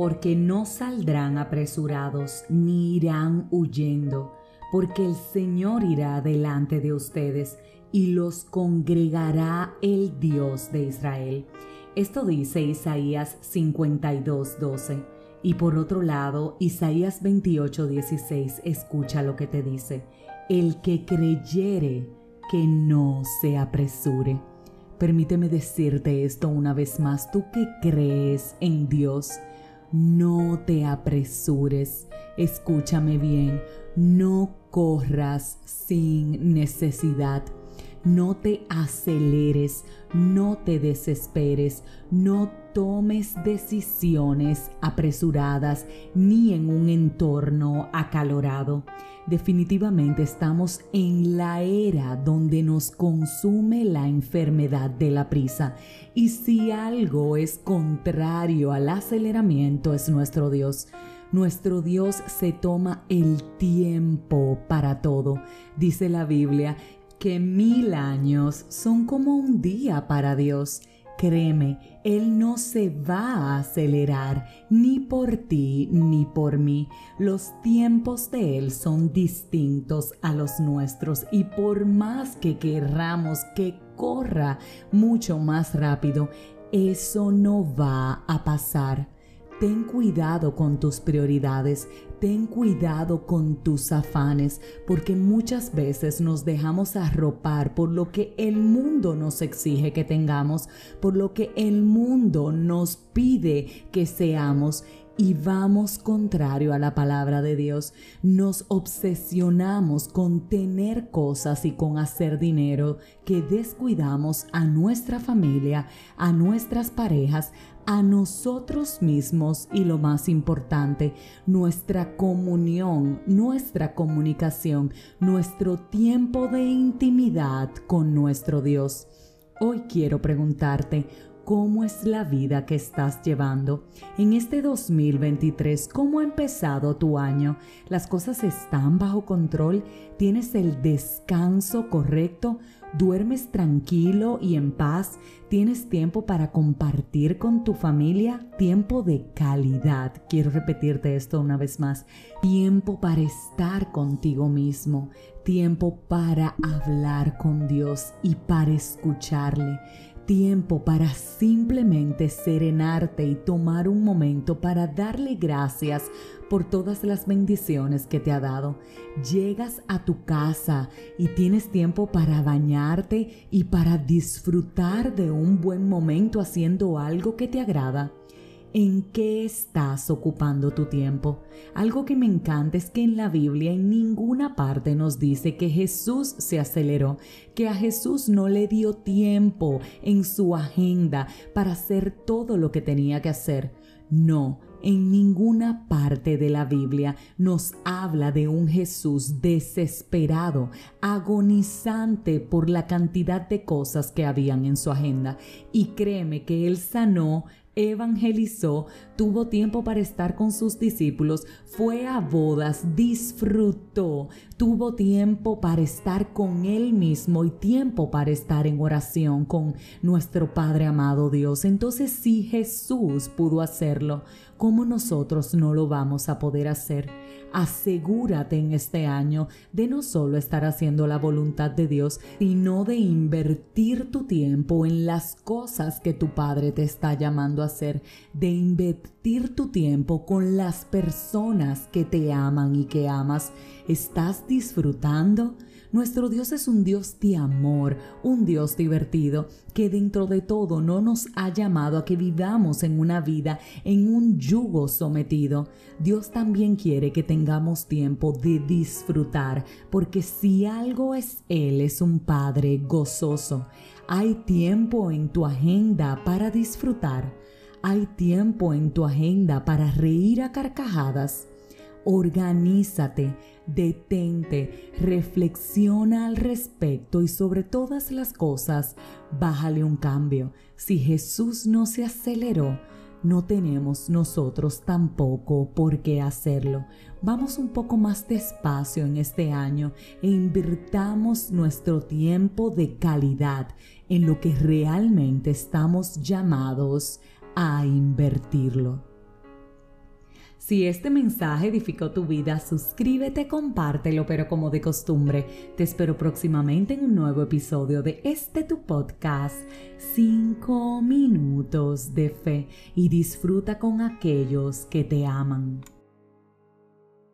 porque no saldrán apresurados ni irán huyendo, porque el Señor irá delante de ustedes y los congregará el Dios de Israel. Esto dice Isaías 52:12. Y por otro lado, Isaías 28:16 escucha lo que te dice. El que creyere, que no se apresure. Permíteme decirte esto una vez más, tú que crees en Dios, no te apresures. Escúchame bien, no corras sin necesidad. No te aceleres, no te desesperes, no tomes decisiones apresuradas ni en un entorno acalorado. Definitivamente estamos en la era donde nos consume la enfermedad de la prisa y si algo es contrario al aceleramiento es nuestro Dios. Nuestro Dios se toma el tiempo para todo. Dice la Biblia que mil años son como un día para Dios. Créeme, Él no se va a acelerar ni por ti ni por mí. Los tiempos de Él son distintos a los nuestros y por más que querramos que corra mucho más rápido, eso no va a pasar. Ten cuidado con tus prioridades, ten cuidado con tus afanes, porque muchas veces nos dejamos arropar por lo que el mundo nos exige que tengamos, por lo que el mundo nos pide que seamos y vamos contrario a la palabra de Dios. Nos obsesionamos con tener cosas y con hacer dinero que descuidamos a nuestra familia, a nuestras parejas, a nosotros mismos y lo más importante, nuestra comunión, nuestra comunicación, nuestro tiempo de intimidad con nuestro Dios. Hoy quiero preguntarte, cómo es la vida que estás llevando. En este 2023, ¿cómo ha empezado tu año? ¿Las cosas están bajo control? ¿Tienes el descanso correcto? ¿Duermes tranquilo y en paz? ¿Tienes tiempo para compartir con tu familia? Tiempo de calidad. Quiero repetirte esto una vez más. Tiempo para estar contigo mismo. Tiempo para hablar con Dios y para escucharle tiempo para simplemente serenarte y tomar un momento para darle gracias por todas las bendiciones que te ha dado. Llegas a tu casa y tienes tiempo para bañarte y para disfrutar de un buen momento haciendo algo que te agrada. ¿En qué estás ocupando tu tiempo? Algo que me encanta es que en la Biblia en ninguna parte nos dice que Jesús se aceleró, que a Jesús no le dio tiempo en su agenda para hacer todo lo que tenía que hacer. No, en ninguna parte de la Biblia nos habla de un Jesús desesperado, agonizante por la cantidad de cosas que habían en su agenda. Y créeme que Él sanó evangelizó, tuvo tiempo para estar con sus discípulos, fue a bodas, disfrutó, tuvo tiempo para estar con Él mismo y tiempo para estar en oración con nuestro Padre amado Dios. Entonces si Jesús pudo hacerlo, ¿cómo nosotros no lo vamos a poder hacer? Asegúrate en este año de no solo estar haciendo la voluntad de Dios, sino de invertir tu tiempo en las cosas que tu Padre te está llamando a hacer, de invertir tu tiempo con las personas que te aman y que amas. ¿Estás disfrutando? Nuestro Dios es un Dios de amor, un Dios divertido, que dentro de todo no nos ha llamado a que vivamos en una vida en un yugo sometido. Dios también quiere que tengamos tiempo de disfrutar, porque si algo es Él, es un Padre gozoso. Hay tiempo en tu agenda para disfrutar. Hay tiempo en tu agenda para reír a carcajadas. Organízate, detente, reflexiona al respecto y sobre todas las cosas, bájale un cambio. Si Jesús no se aceleró, no tenemos nosotros tampoco por qué hacerlo. Vamos un poco más despacio en este año e invirtamos nuestro tiempo de calidad en lo que realmente estamos llamados a invertirlo. Si este mensaje edificó tu vida, suscríbete, compártelo, pero como de costumbre, te espero próximamente en un nuevo episodio de este tu podcast, 5 minutos de fe, y disfruta con aquellos que te aman.